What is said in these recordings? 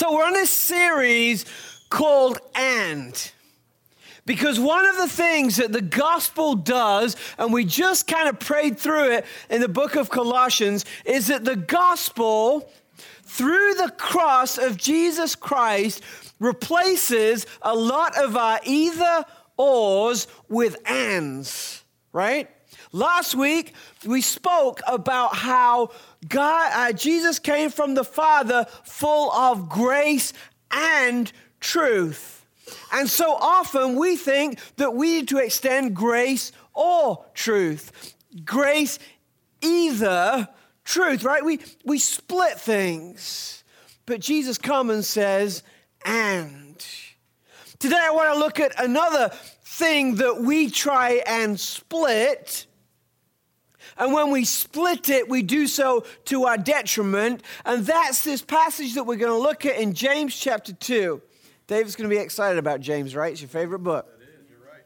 So we're on this series called And. Because one of the things that the gospel does, and we just kind of prayed through it in the book of Colossians, is that the gospel, through the cross of Jesus Christ, replaces a lot of our either ors with ands, right? Last week, we spoke about how God, uh, Jesus came from the Father full of grace and truth. And so often we think that we need to extend grace or truth. Grace, either truth, right? We, we split things. But Jesus comes and says, and. Today I want to look at another thing that we try and split and when we split it, we do so to our detriment. And that's this passage that we're going to look at in James chapter 2. David's going to be excited about James, right? It's your favorite book. That is, you're right.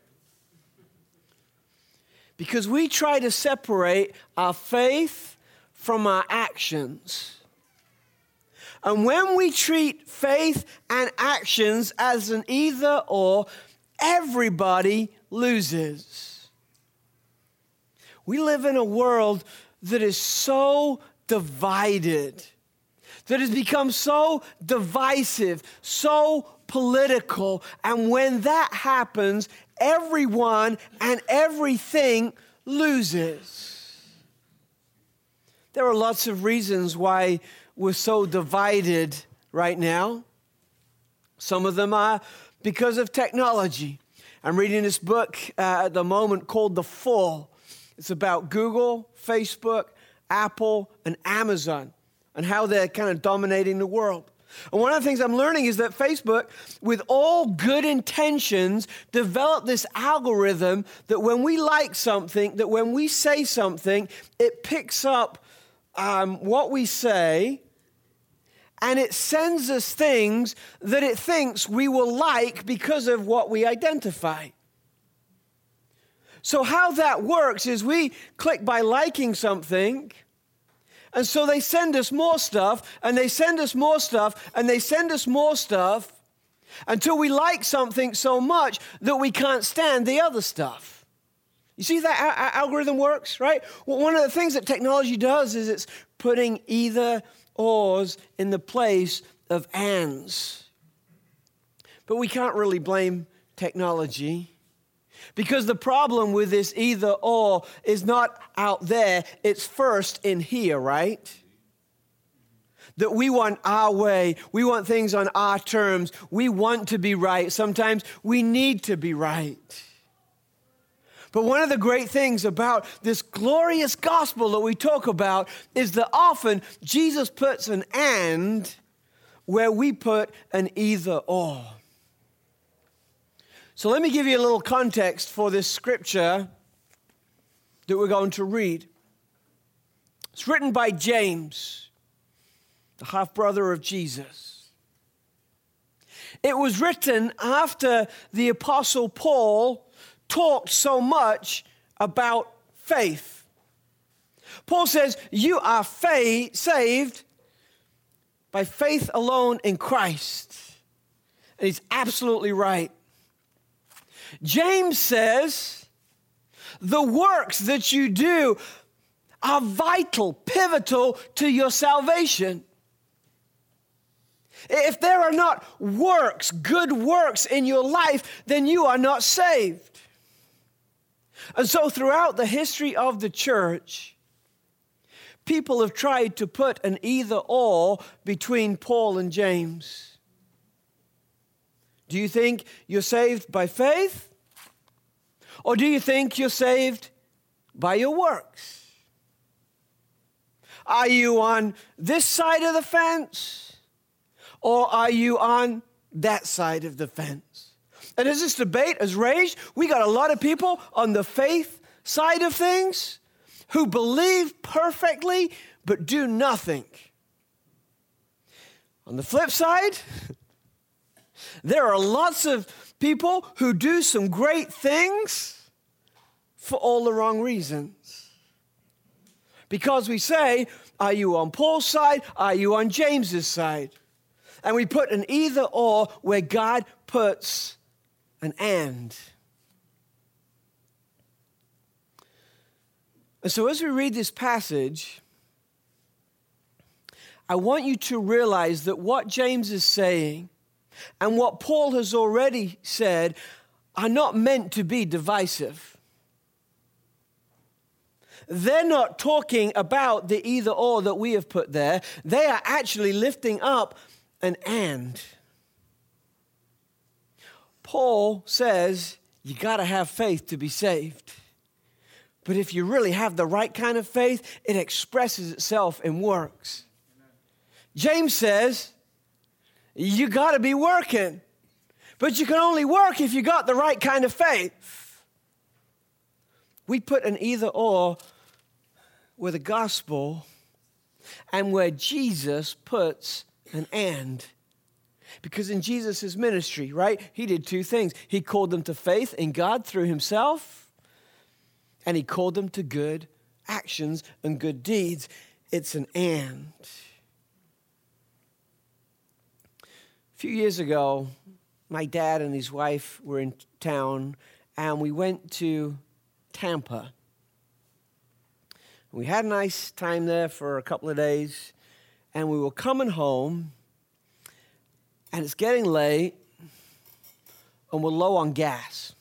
Because we try to separate our faith from our actions. And when we treat faith and actions as an either or, everybody loses. We live in a world that is so divided, that has become so divisive, so political. And when that happens, everyone and everything loses. There are lots of reasons why we're so divided right now. Some of them are because of technology. I'm reading this book uh, at the moment called The Four it's about Google, Facebook, Apple, and Amazon and how they're kind of dominating the world. And one of the things I'm learning is that Facebook, with all good intentions, developed this algorithm that when we like something, that when we say something, it picks up um, what we say and it sends us things that it thinks we will like because of what we identify. So, how that works is we click by liking something, and so they send us more stuff, and they send us more stuff, and they send us more stuff until we like something so much that we can't stand the other stuff. You see that algorithm works, right? Well, one of the things that technology does is it's putting either ors in the place of ands. But we can't really blame technology because the problem with this either or is not out there, it's first in here, right? That we want our way, we want things on our terms, we want to be right. Sometimes we need to be right. But one of the great things about this glorious gospel that we talk about is that often Jesus puts an and where we put an either or. So let me give you a little context for this scripture that we're going to read. It's written by James, the half brother of Jesus. It was written after the Apostle Paul talked so much about faith. Paul says, You are faith, saved by faith alone in Christ. And he's absolutely right. James says, the works that you do are vital, pivotal to your salvation. If there are not works, good works in your life, then you are not saved. And so, throughout the history of the church, people have tried to put an either or between Paul and James. Do you think you're saved by faith? Or do you think you're saved by your works? Are you on this side of the fence? Or are you on that side of the fence? And as this debate has raged, we got a lot of people on the faith side of things who believe perfectly but do nothing. On the flip side, there are lots of people who do some great things for all the wrong reasons. Because we say, Are you on Paul's side? Are you on James's side? And we put an either or where God puts an and. And so as we read this passage, I want you to realize that what James is saying and what Paul has already said are not meant to be divisive. They're not talking about the either or that we have put there. They are actually lifting up an and. Paul says you got to have faith to be saved. But if you really have the right kind of faith, it expresses itself in works. James says you got to be working. But you can only work if you got the right kind of faith. We put an either or with the gospel and where Jesus puts an and. Because in Jesus' ministry, right, he did two things. He called them to faith in God through himself, and he called them to good actions and good deeds. It's an and. A few years ago, my dad and his wife were in town, and we went to Tampa. We had a nice time there for a couple of days, and we were coming home, and it's getting late, and we're low on gas.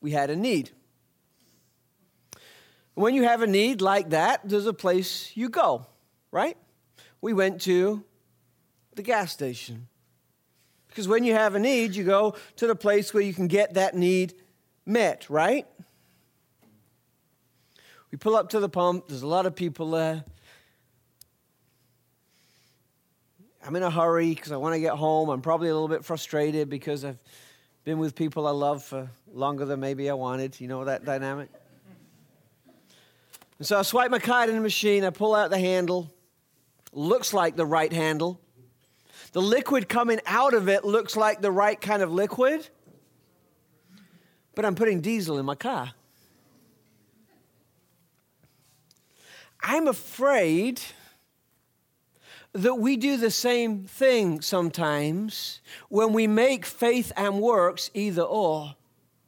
We had a need. When you have a need like that, there's a place you go, right? We went to the gas station. Because when you have a need, you go to the place where you can get that need met, right? We pull up to the pump, there's a lot of people there. I'm in a hurry because I want to get home. I'm probably a little bit frustrated because I've been with people I love for longer than maybe I wanted. You know that dynamic? And so I swipe my card in the machine, I pull out the handle. Looks like the right handle. The liquid coming out of it looks like the right kind of liquid, but I'm putting diesel in my car. I'm afraid that we do the same thing sometimes when we make faith and works either or,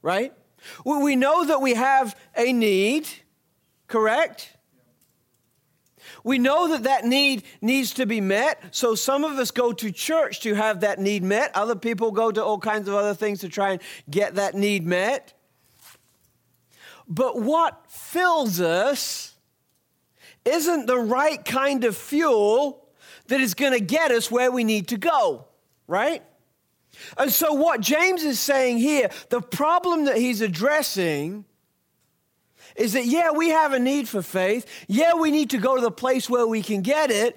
right? We know that we have a need, correct? We know that that need needs to be met. So some of us go to church to have that need met. Other people go to all kinds of other things to try and get that need met. But what fills us isn't the right kind of fuel that is going to get us where we need to go, right? And so, what James is saying here, the problem that he's addressing is that, yeah, we have a need for faith. Yeah, we need to go to the place where we can get it.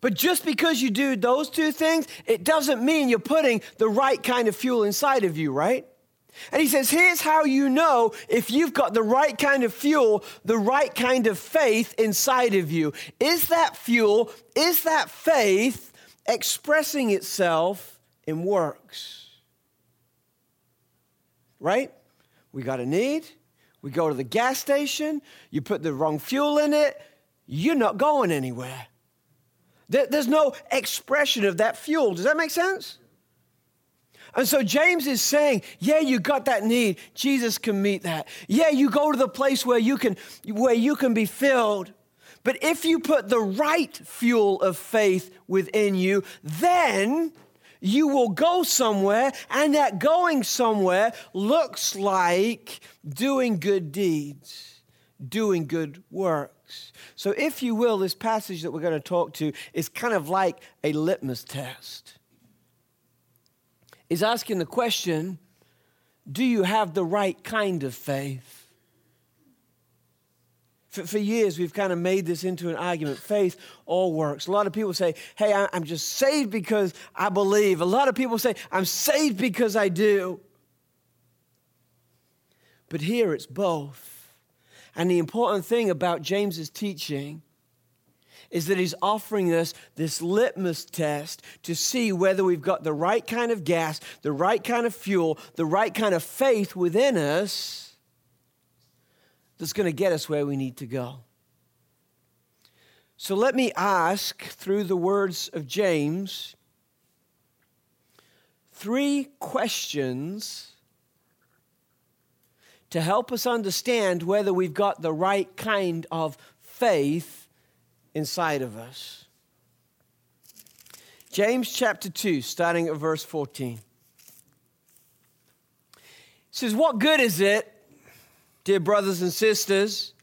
But just because you do those two things, it doesn't mean you're putting the right kind of fuel inside of you, right? And he says, here's how you know if you've got the right kind of fuel, the right kind of faith inside of you. Is that fuel, is that faith expressing itself in works? Right? We got a need, we go to the gas station, you put the wrong fuel in it, you're not going anywhere. There's no expression of that fuel. Does that make sense? And so James is saying, yeah, you got that need. Jesus can meet that. Yeah, you go to the place where you can where you can be filled. But if you put the right fuel of faith within you, then you will go somewhere, and that going somewhere looks like doing good deeds, doing good works. So, if you will, this passage that we're going to talk to is kind of like a litmus test. Is asking the question do you have the right kind of faith? For, for years, we've kind of made this into an argument faith all works. A lot of people say, hey, I'm just saved because I believe. A lot of people say, I'm saved because I do. But here it's both. And the important thing about James's teaching is that he's offering us this litmus test to see whether we've got the right kind of gas, the right kind of fuel, the right kind of faith within us that's going to get us where we need to go. So let me ask, through the words of James, three questions to help us understand whether we've got the right kind of faith inside of us. James chapter 2, starting at verse 14. says, What good is it, dear brothers and sisters,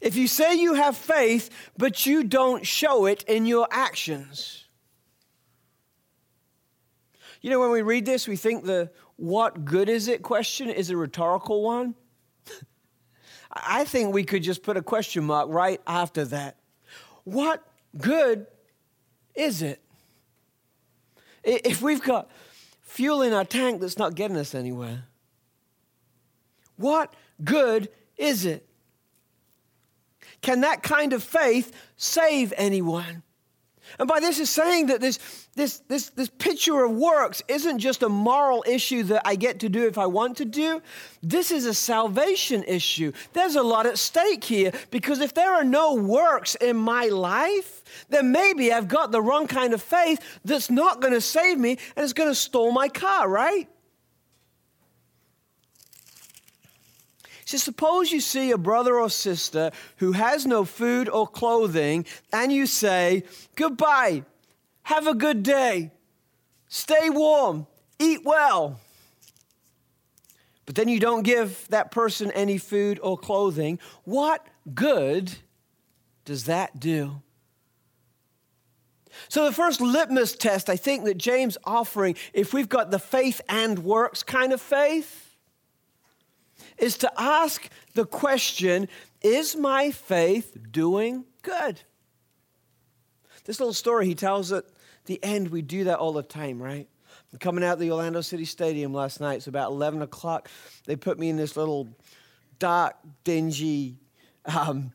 if you say you have faith, but you don't show it in your actions? You know, when we read this, we think the what good is it question is a rhetorical one. I think we could just put a question mark right after that. What good is it? If we've got fuel in our tank that's not getting us anywhere, what good is it? Can that kind of faith save anyone? And by this is saying that this, this, this, this picture of works isn't just a moral issue that I get to do if I want to do. This is a salvation issue. There's a lot at stake here because if there are no works in my life, then maybe I've got the wrong kind of faith that's not going to save me and it's going to stall my car, right? So suppose you see a brother or sister who has no food or clothing, and you say, Goodbye, have a good day, stay warm, eat well. But then you don't give that person any food or clothing. What good does that do? So, the first litmus test I think that James offering, if we've got the faith and works kind of faith, is to ask the question Is my faith doing good? This little story he tells at the end, we do that all the time, right? I'm coming out of the Orlando City Stadium last night. It's about 11 o'clock. They put me in this little dark, dingy um,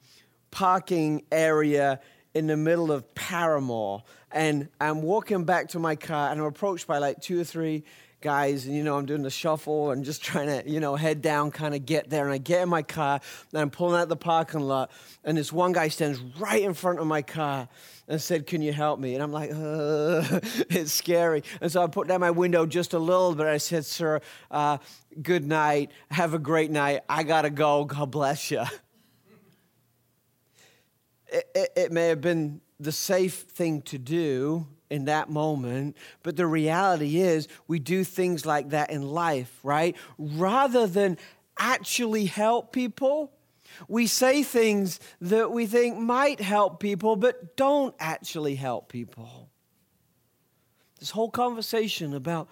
parking area in the middle of Parramore. And I'm walking back to my car, and I'm approached by like two or three guys, and you know, I'm doing the shuffle and just trying to, you know, head down, kind of get there. And I get in my car, and I'm pulling out the parking lot, and this one guy stands right in front of my car and said, Can you help me? And I'm like, uh, It's scary. And so I put down my window just a little bit. I said, Sir, uh, good night. Have a great night. I got to go. God bless you. It, it, it may have been the safe thing to do in that moment. But the reality is, we do things like that in life, right? Rather than actually help people, we say things that we think might help people, but don't actually help people. This whole conversation about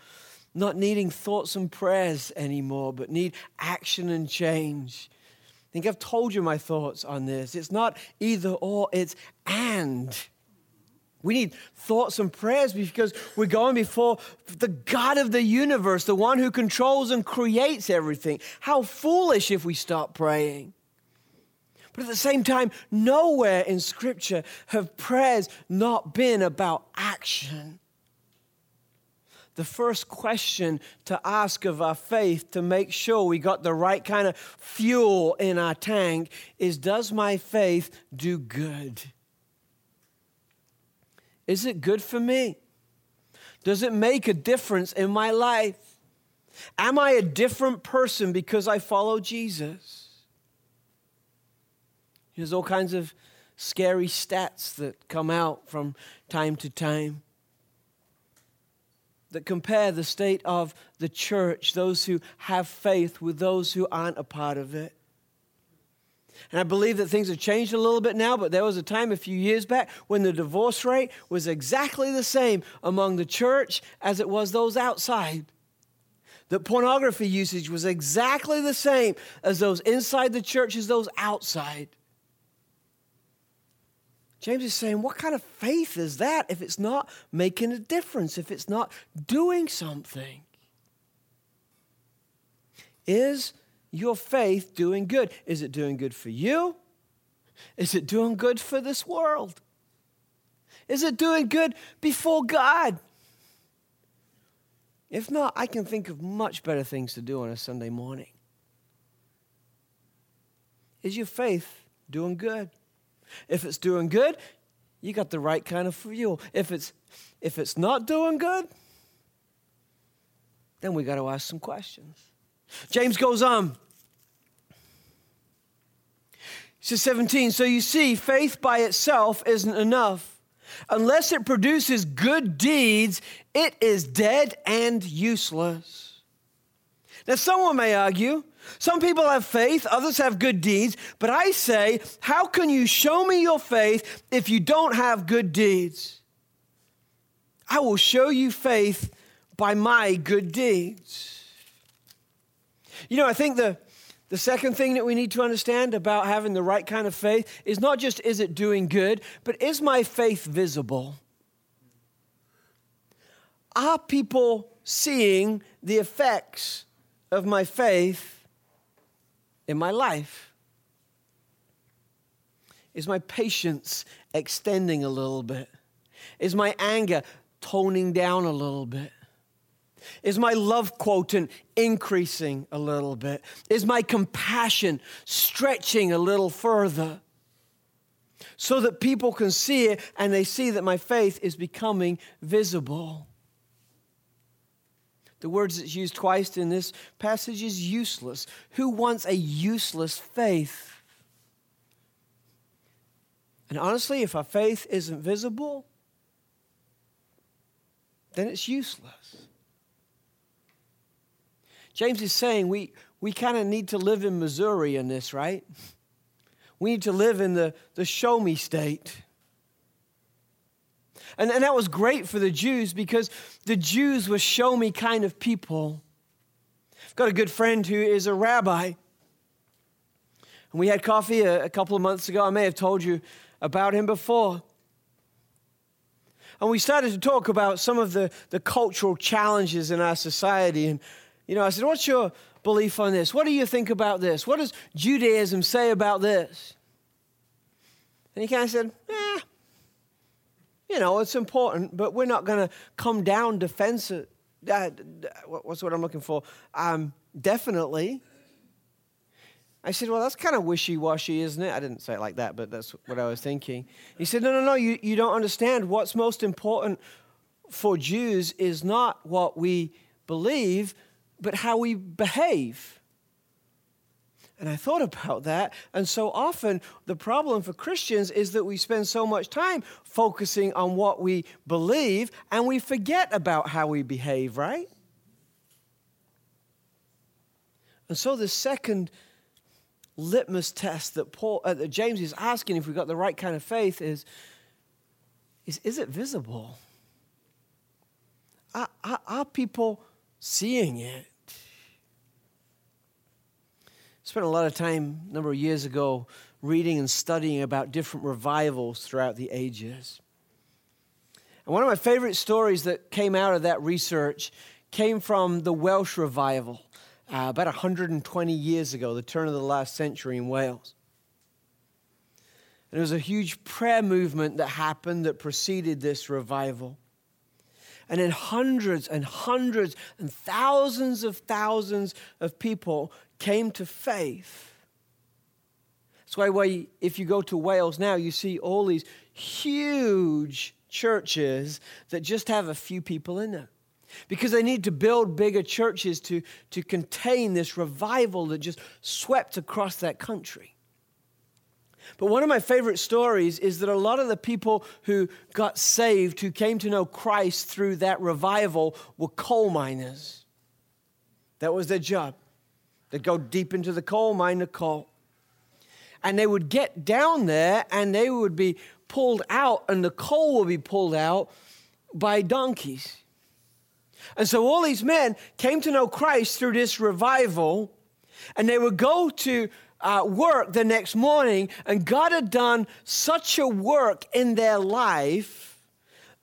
not needing thoughts and prayers anymore, but need action and change. I think I've told you my thoughts on this. It's not either or, it's and. We need thoughts and prayers because we're going before the God of the universe, the one who controls and creates everything. How foolish if we stop praying. But at the same time, nowhere in Scripture have prayers not been about action. The first question to ask of our faith to make sure we got the right kind of fuel in our tank is Does my faith do good? Is it good for me? Does it make a difference in my life? Am I a different person because I follow Jesus? There's all kinds of scary stats that come out from time to time that compare the state of the church, those who have faith, with those who aren't a part of it. And I believe that things have changed a little bit now, but there was a time a few years back when the divorce rate was exactly the same among the church as it was those outside. That pornography usage was exactly the same as those inside the church as those outside. James is saying, what kind of faith is that if it's not making a difference, if it's not doing something? Is your faith doing good? Is it doing good for you? Is it doing good for this world? Is it doing good before God? If not, I can think of much better things to do on a Sunday morning. Is your faith doing good? If it's doing good, you got the right kind of fuel. If it's if it's not doing good, then we got to ask some questions. James goes on. Says 17, so you see, faith by itself isn't enough. Unless it produces good deeds, it is dead and useless. Now, someone may argue, some people have faith, others have good deeds, but I say, how can you show me your faith if you don't have good deeds? I will show you faith by my good deeds. You know, I think the, the second thing that we need to understand about having the right kind of faith is not just is it doing good, but is my faith visible? Are people seeing the effects of my faith in my life? Is my patience extending a little bit? Is my anger toning down a little bit? Is my love quotient increasing a little bit? Is my compassion stretching a little further? So that people can see it and they see that my faith is becoming visible. The words that's used twice in this passage is useless. Who wants a useless faith? And honestly, if our faith isn't visible, then it's useless. James is saying we, we kind of need to live in Missouri in this, right? We need to live in the, the show me state. And, and that was great for the Jews because the Jews were show me kind of people. I've got a good friend who is a rabbi. And we had coffee a, a couple of months ago. I may have told you about him before. And we started to talk about some of the, the cultural challenges in our society. And, you know, I said, What's your belief on this? What do you think about this? What does Judaism say about this? And he kind of said, Eh, you know, it's important, but we're not going to come down defensive. Uh, what's what I'm looking for? Um, definitely. I said, Well, that's kind of wishy washy, isn't it? I didn't say it like that, but that's what I was thinking. He said, No, no, no, you, you don't understand. What's most important for Jews is not what we believe, but how we behave. And I thought about that. And so often, the problem for Christians is that we spend so much time focusing on what we believe and we forget about how we behave, right? And so, the second litmus test that Paul, uh, that James is asking if we've got the right kind of faith is, is, is it visible? Are, are, are people seeing it? I spent a lot of time a number of years ago reading and studying about different revivals throughout the ages. And one of my favorite stories that came out of that research came from the Welsh revival uh, about 120 years ago, the turn of the last century in Wales. And there was a huge prayer movement that happened that preceded this revival. And then hundreds and hundreds and thousands of thousands of people came to faith. That's why, if you go to Wales now, you see all these huge churches that just have a few people in them because they need to build bigger churches to, to contain this revival that just swept across that country. But one of my favorite stories is that a lot of the people who got saved, who came to know Christ through that revival, were coal miners. That was their job. They'd go deep into the coal mine to coal. And they would get down there and they would be pulled out, and the coal would be pulled out by donkeys. And so all these men came to know Christ through this revival, and they would go to uh, work the next morning, and God had done such a work in their life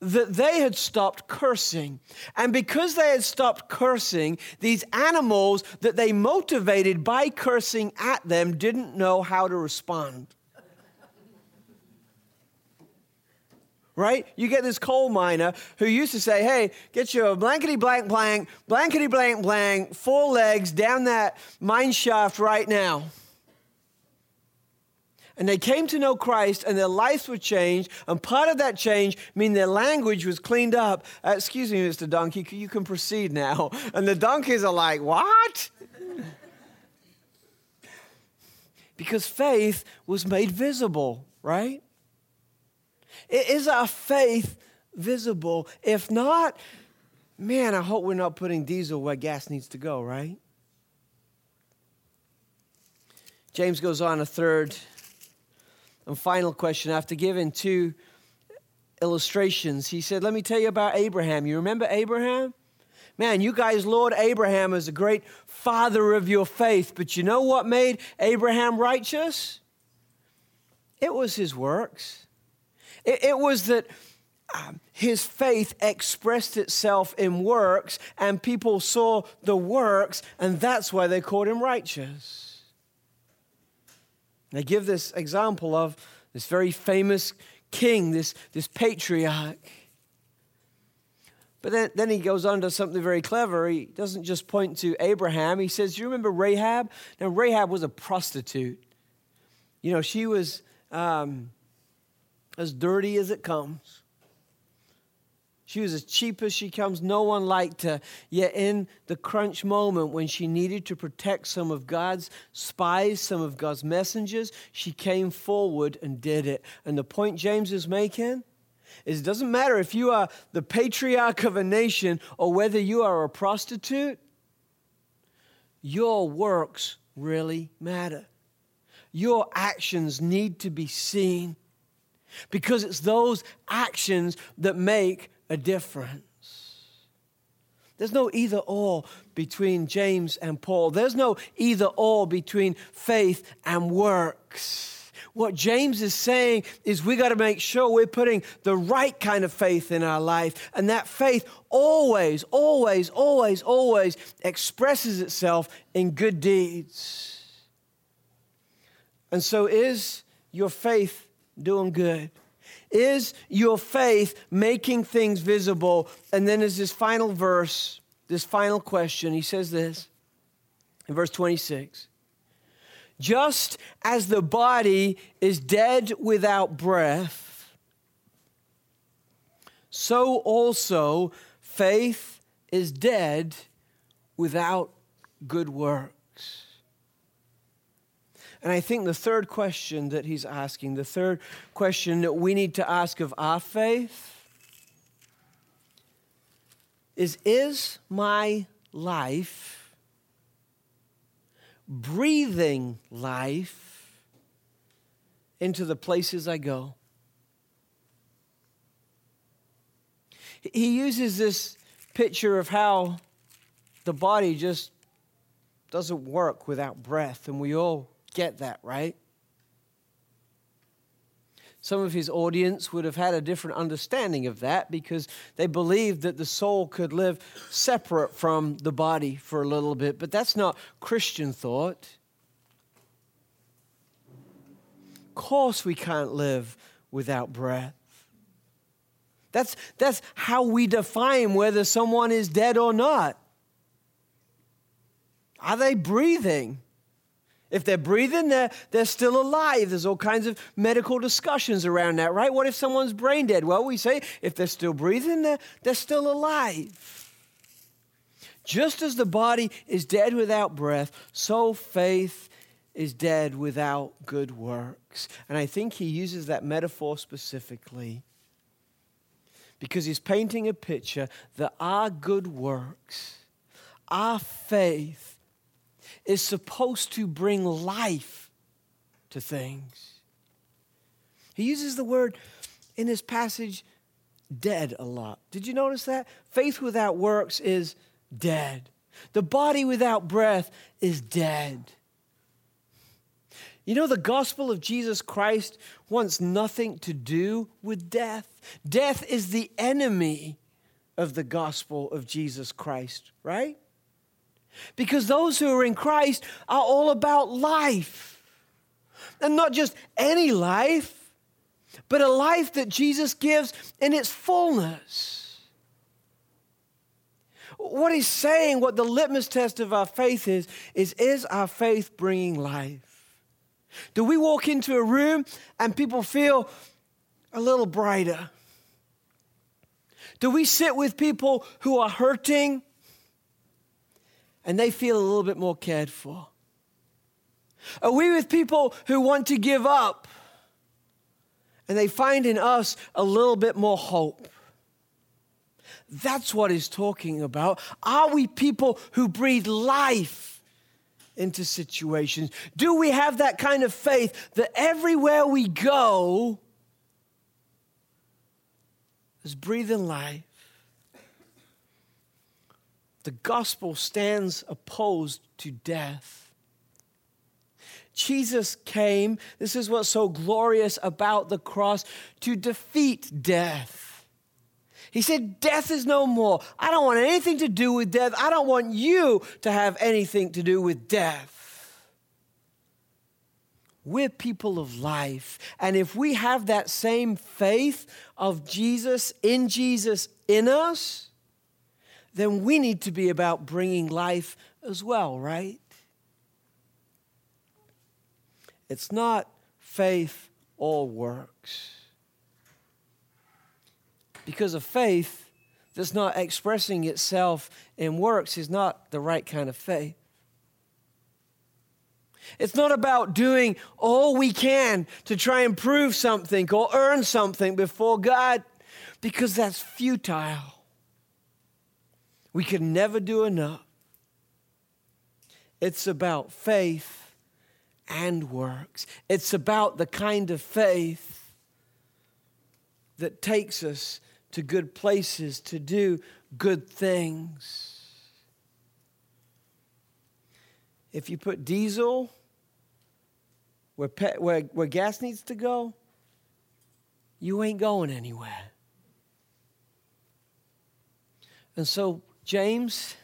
that they had stopped cursing. And because they had stopped cursing, these animals that they motivated by cursing at them didn't know how to respond. right? You get this coal miner who used to say, hey, get your blankety blank blank, blankety blank blank, four legs down that mine shaft right now. And they came to know Christ and their lives were changed. And part of that change mean their language was cleaned up. Uh, excuse me, Mr. Donkey, you can proceed now. And the donkeys are like, what? because faith was made visible, right? Is our faith visible? If not, man, I hope we're not putting diesel where gas needs to go, right? James goes on a third and final question. After giving two illustrations, he said, Let me tell you about Abraham. You remember Abraham? Man, you guys Lord Abraham is a great father of your faith, but you know what made Abraham righteous? It was his works. It, it was that um, his faith expressed itself in works, and people saw the works, and that's why they called him righteous. They give this example of this very famous king, this, this patriarch. But then, then he goes on to something very clever. He doesn't just point to Abraham. He says, you remember Rahab? Now, Rahab was a prostitute. You know, she was um, as dirty as it comes. She was as cheap as she comes. No one liked her. Yet, in the crunch moment when she needed to protect some of God's spies, some of God's messengers, she came forward and did it. And the point James is making is it doesn't matter if you are the patriarch of a nation or whether you are a prostitute, your works really matter. Your actions need to be seen because it's those actions that make a difference. There's no either or between James and Paul. There's no either or between faith and works. What James is saying is we got to make sure we're putting the right kind of faith in our life. And that faith always, always, always, always expresses itself in good deeds. And so, is your faith doing good? Is your faith making things visible? And then is this final verse, this final question. He says this in verse 26 Just as the body is dead without breath, so also faith is dead without good work. And I think the third question that he's asking, the third question that we need to ask of our faith is Is my life breathing life into the places I go? He uses this picture of how the body just doesn't work without breath, and we all get that, right? Some of his audience would have had a different understanding of that because they believed that the soul could live separate from the body for a little bit, but that's not Christian thought. Of course, we can't live without breath. That's, that's how we define whether someone is dead or not. Are they breathing? If they're breathing, they're, they're still alive. There's all kinds of medical discussions around that, right? What if someone's brain dead? Well, we say if they're still breathing, they're, they're still alive. Just as the body is dead without breath, so faith is dead without good works. And I think he uses that metaphor specifically because he's painting a picture that our good works, our faith, is supposed to bring life to things. He uses the word in this passage dead a lot. Did you notice that? Faith without works is dead. The body without breath is dead. You know, the gospel of Jesus Christ wants nothing to do with death. Death is the enemy of the gospel of Jesus Christ, right? Because those who are in Christ are all about life. And not just any life, but a life that Jesus gives in its fullness. What he's saying, what the litmus test of our faith is, is is our faith bringing life? Do we walk into a room and people feel a little brighter? Do we sit with people who are hurting and they feel a little bit more cared for? Are we with people who want to give up and they find in us a little bit more hope? That's what he's talking about. Are we people who breathe life into situations? Do we have that kind of faith that everywhere we go is breathing life? The gospel stands opposed to death. Jesus came, this is what's so glorious about the cross, to defeat death. He said, Death is no more. I don't want anything to do with death. I don't want you to have anything to do with death. We're people of life. And if we have that same faith of Jesus, in Jesus, in us, then we need to be about bringing life as well, right? It's not faith all works. Because a faith that's not expressing itself in works is not the right kind of faith. It's not about doing all we can to try and prove something or earn something before God, because that's futile. We can never do enough. It's about faith and works. It's about the kind of faith that takes us to good places to do good things. If you put diesel where, pe- where, where gas needs to go, you ain't going anywhere. And so, James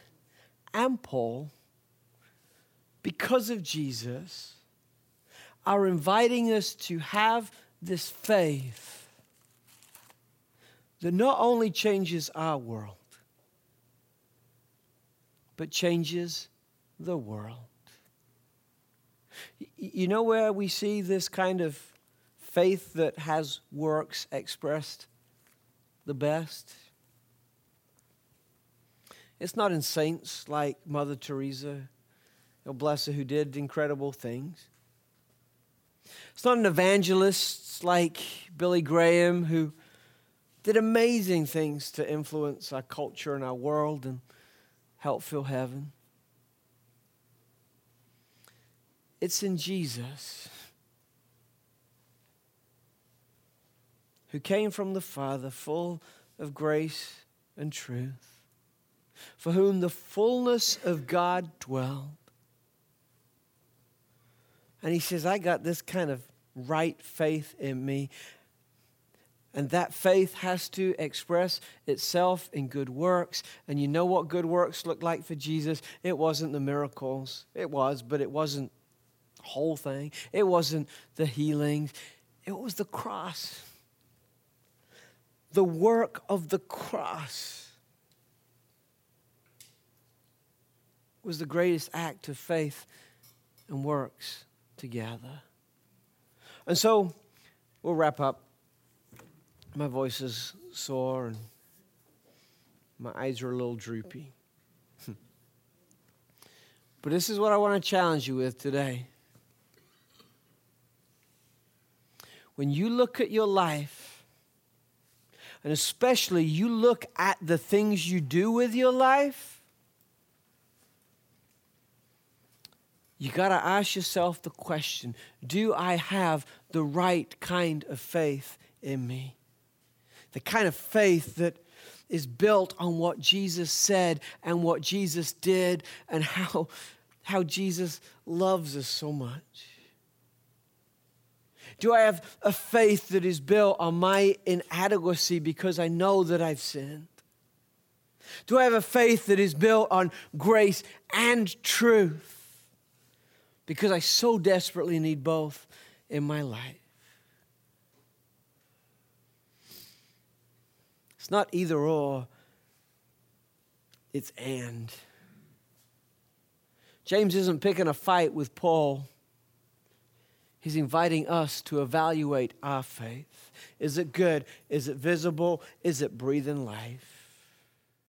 and Paul, because of Jesus, are inviting us to have this faith that not only changes our world, but changes the world. You know where we see this kind of faith that has works expressed the best? It's not in saints like Mother Teresa, oh, bless her, who did incredible things. It's not in evangelists like Billy Graham who did amazing things to influence our culture and our world and help fill heaven. It's in Jesus who came from the Father full of grace and truth, for whom the fullness of God dwelled and he says, I got this kind of right faith in me. And that faith has to express itself in good works. And you know what good works looked like for Jesus? It wasn't the miracles. It was, but it wasn't the whole thing. It wasn't the healings. It was the cross. The work of the cross was the greatest act of faith and works together. And so we'll wrap up. My voice is sore and my eyes are a little droopy. but this is what I want to challenge you with today. When you look at your life, and especially you look at the things you do with your life, you got to ask yourself the question do I have the right kind of faith in me? The kind of faith that is built on what Jesus said and what Jesus did and how, how Jesus loves us so much. Do I have a faith that is built on my inadequacy because I know that I've sinned? Do I have a faith that is built on grace and truth? Because I so desperately need both in my life. It's not either or, it's and. James isn't picking a fight with Paul. He's inviting us to evaluate our faith. Is it good? Is it visible? Is it breathing life?